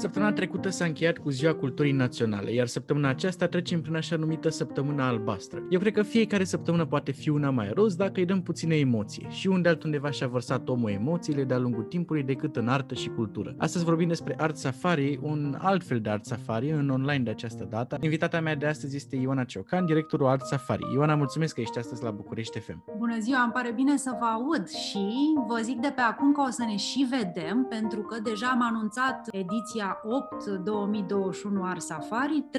Săptămâna trecută s-a încheiat cu Ziua Culturii Naționale, iar săptămâna aceasta trecem prin așa numită săptămână albastră. Eu cred că fiecare săptămână poate fi una mai roz dacă îi dăm puține emoție și unde altundeva și-a vărsat omul emoțiile de-a lungul timpului decât în artă și cultură. Astăzi vorbim despre Art Safari, un alt fel de Art Safari în online de această dată. Invitata mea de astăzi este Ioana Ciocan, directorul Art Safari. Ioana, mulțumesc că ești astăzi la București FM. Bună ziua, îmi pare bine să vă aud și vă zic de pe acum că o să ne și vedem, pentru că deja am anunțat ediția 8 2021 Art Safari, 13-23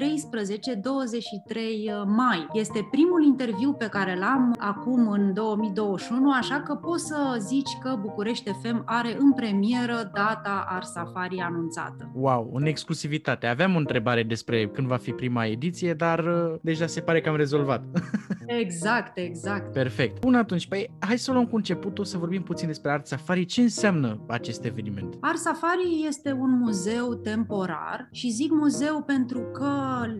mai. Este primul interviu pe care l-am acum în 2021, așa că poți să zici că București FM are în premieră data Art Safari anunțată. Wow, în exclusivitate. Aveam o întrebare despre când va fi prima ediție, dar uh, deja se pare că am rezolvat. exact, exact. Perfect. Bun atunci, păi hai să luăm cu începutul să vorbim puțin despre Art Safari. Ce înseamnă acest eveniment? Art Safari este un muzeu temporar și zic muzeu pentru că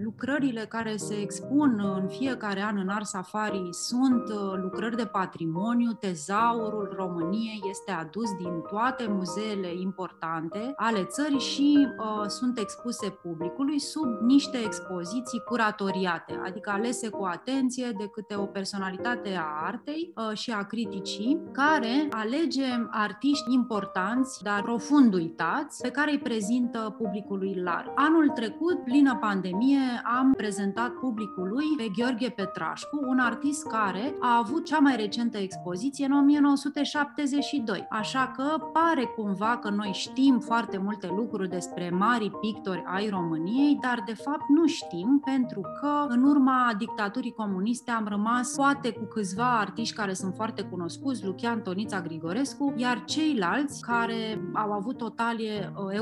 lucrările care se expun în fiecare an în Art Safari sunt uh, lucrări de patrimoniu, tezaurul României este adus din toate muzeele importante ale țării și uh, sunt expuse publicului sub niște expoziții curatoriate, adică alese cu atenție de câte o personalitate a artei uh, și a criticii, care alege artiști importanți, dar profund uitați, pe care îi prezintă publicului larg. Anul trecut, plină pandemie, am prezentat publicului pe Gheorghe Petrașcu, un artist care a avut cea mai recentă expoziție în 1972. Așa că pare cumva că noi știm foarte multe lucruri despre mari pictori ai României, dar de fapt nu știm pentru că în urma dictaturii comuniste am rămas poate cu câțiva artiști care sunt foarte cunoscuți, Lucian Tonița Grigorescu, iar ceilalți care au avut o talie uh,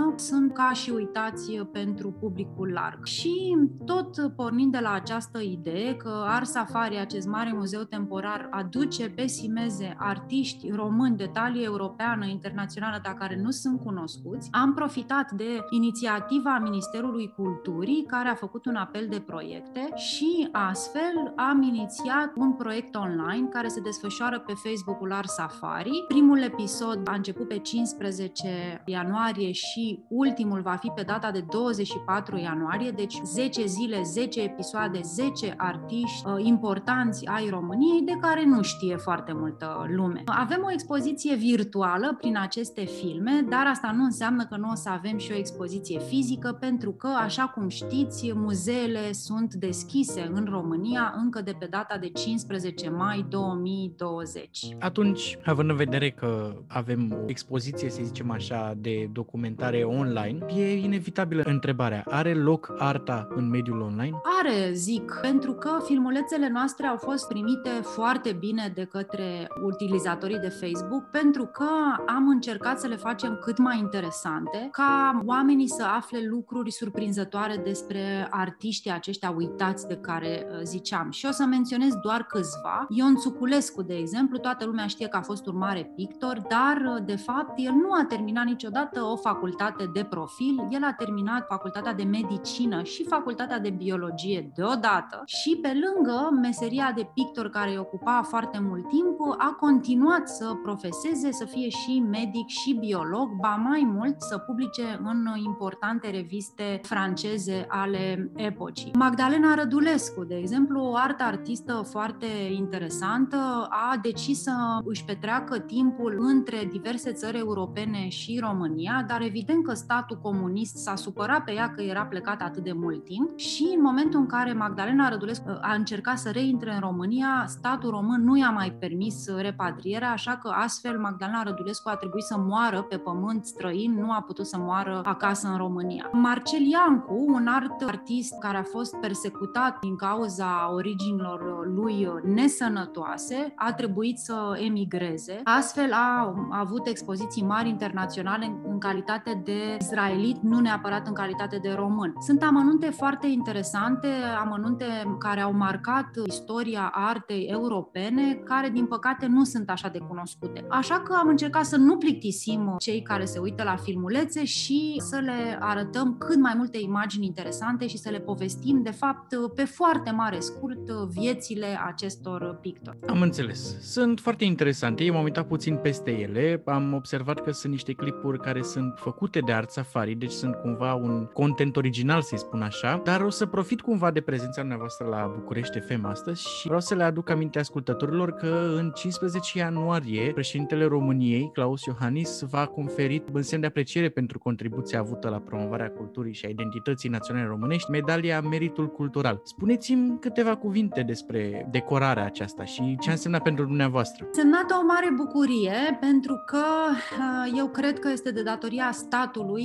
europeană sunt ca și uitați pentru publicul larg. Și tot pornind de la această idee că Art Safari, acest mare muzeu temporar, aduce pe simeze artiști români de talie europeană, internațională, dar care nu sunt cunoscuți, am profitat de inițiativa Ministerului Culturii, care a făcut un apel de proiecte și astfel am inițiat un proiect online care se desfășoară pe Facebook-ul Art Safari. Primul episod a început pe 15 ianuarie și ultimul va fi pe data de 24 ianuarie, deci 10 zile, 10 episoade, 10 artiști uh, importanți ai României de care nu știe foarte multă lume. Avem o expoziție virtuală prin aceste filme, dar asta nu înseamnă că nu o să avem și o expoziție fizică, pentru că, așa cum știți, muzeele sunt deschise în România încă de pe data de 15 mai 2020. Atunci, având în vedere că avem o expoziție, să zicem așa, de documentare online, e inevitabilă întrebarea, are loc arta în mediul online? Are, zic, pentru că filmulețele noastre au fost primite foarte bine de către utilizatorii de Facebook, pentru că am încercat să le facem cât mai interesante, ca oamenii să afle lucruri surprinzătoare despre artiștii aceștia uitați de care uh, ziceam. Și o să menționez doar câțiva. Ion Țuculescu, de exemplu, toată lumea știe că a fost un mare pictor, dar, uh, de fapt, el nu a terminat niciodată o facultate de profil, el a terminat facultatea de medicină și facultatea de biologie deodată și pe lângă meseria de pictor care îi ocupa foarte mult timp, a continuat să profeseze, să fie și medic și biolog, ba mai mult să publice în importante reviste franceze ale epocii. Magdalena Rădulescu, de exemplu, o artă artistă foarte interesantă, a decis să își petreacă timpul între diverse țări europene și România, dar evident că statul comunist s-a supărat pe ea că era plecat atât de mult timp și în momentul în care Magdalena Rădulescu a încercat să reintre în România, statul român nu i-a mai permis repatrierea, așa că astfel Magdalena Rădulescu a trebuit să moară pe pământ străin, nu a putut să moară acasă în România. Marcel Iancu, un alt artist care a fost persecutat din cauza originilor lui nesănătoase, a trebuit să emigreze. Astfel a, a avut expoziții mari internaționale în calitate de israelit, nu neapărat în calitate de român. Sunt amănunte foarte interesante, amănunte care au marcat istoria artei europene, care din păcate nu sunt așa de cunoscute. Așa că am încercat să nu plictisim cei care se uită la filmulețe și să le arătăm cât mai multe imagini interesante și să le povestim, de fapt, pe foarte mare scurt, viețile acestor pictori. Am înțeles. Sunt foarte interesante. Eu m-am uitat puțin peste ele. Am observat că sunt niște clipuri care sunt făcute făcute de Art Safari, deci sunt cumva un content original, să-i spun așa, dar o să profit cumva de prezența dumneavoastră la București FM astăzi și vreau să le aduc aminte ascultătorilor că în 15 ianuarie președintele României, Claus Iohannis, va conferit în semn de apreciere pentru contribuția avută la promovarea culturii și a identității naționale românești medalia Meritul Cultural. Spuneți-mi câteva cuvinte despre decorarea aceasta și ce a însemnat pentru dumneavoastră. Semnat o mare bucurie pentru că uh, eu cred că este de datoria statului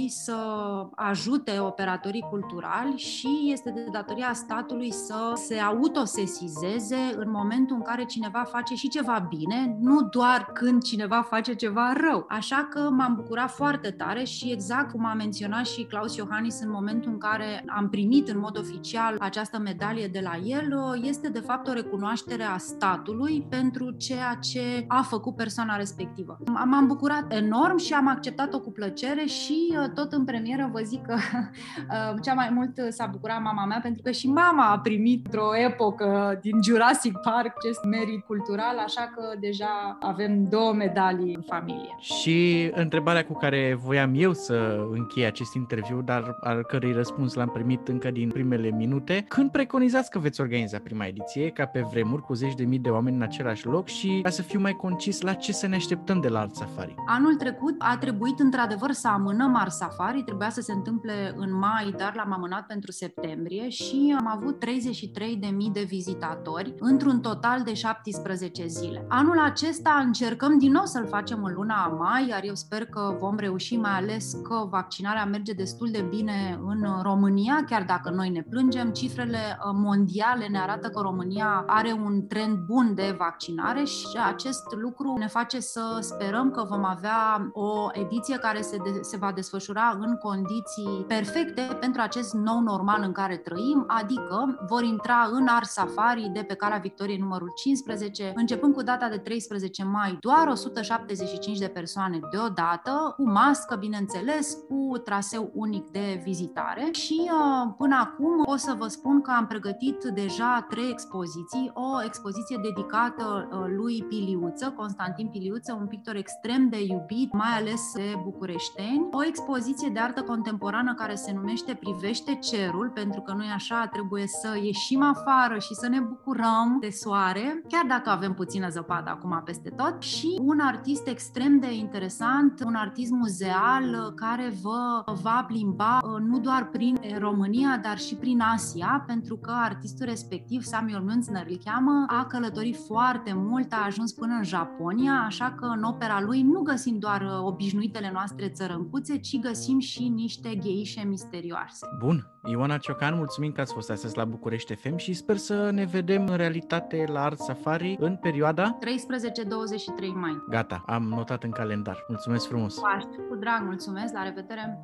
să ajute operatorii culturali și este de datoria statului să se autosesizeze în momentul în care cineva face și ceva bine, nu doar când cineva face ceva rău. Așa că m-am bucurat foarte tare și exact cum a menționat și Claus Iohannis în momentul în care am primit în mod oficial această medalie de la el, este de fapt o recunoaștere a statului pentru ceea ce a făcut persoana respectivă. M-am bucurat enorm și am acceptat-o cu plăcere și uh, tot în premieră vă zic că uh, cea mai mult s-a bucurat mama mea pentru că și mama a primit într-o epocă din Jurassic Park acest merit cultural, așa că deja avem două medalii în familie. Și întrebarea cu care voiam eu să închei acest interviu, dar al cărei răspuns l-am primit încă din primele minute, când preconizați că veți organiza prima ediție, ca pe vremuri, cu zeci de mii de oameni în același loc și ca să fiu mai concis, la ce să ne așteptăm de la Art Safari? Anul trecut a trebuit într-adevăr să amânăm Art Safari, trebuia să se întâmple în mai, dar l-am amânat pentru septembrie și am avut 33.000 de vizitatori într-un total de 17 zile. Anul acesta încercăm din nou să-l facem în luna mai, iar eu sper că vom reuși, mai ales că vaccinarea merge destul de bine în România, chiar dacă noi ne plângem. Cifrele uh, mondiale ne arată că România are un trend bun de vaccinare și acest lucru ne face să sperăm că vom avea o ediție care se, de, se va desfășura în condiții perfecte pentru acest nou normal în care trăim, adică vor intra în Ar Safari de pe Calea Victoriei numărul 15, începând cu data de 13 mai, doar 175 de persoane deodată, cu mască, bineînțeles, cu traseu unic de vizitare. Și uh, până acum o să vă spun că am pregătit deja trei expoziții, o expoziție dedicată uh, lui Piliuță, Constantin Piliuță, un pictor extrem de iubit, mai ales de bucureșteni, o expoziție de artă contemporană care se numește Privește cerul, pentru că noi așa trebuie să ieșim afară și să ne bucurăm de soare, chiar dacă avem puțină zăpadă acum peste tot, și un artist extrem de interesant, un artist muzeal care vă va plimba uh, nu doar prin România, dar și prin Asia, pentru că artistul respectiv, Samuel Münzner îl cheamă, a călătorit foarte mult, a ajuns până în Japonia, așa că în opera lui nu găsim doar uh, obișnuitele noastre țărâncuțe, ci găsim și niște gheișe misterioase. Bun, Ioana Ciocan, mulțumim că ați fost astăzi la București FM și sper să ne vedem în realitate la Art Safari în perioada 13-23 mai. Gata, am notat în calendar. Mulțumesc frumos! Paști, cu drag, mulțumesc, la revedere!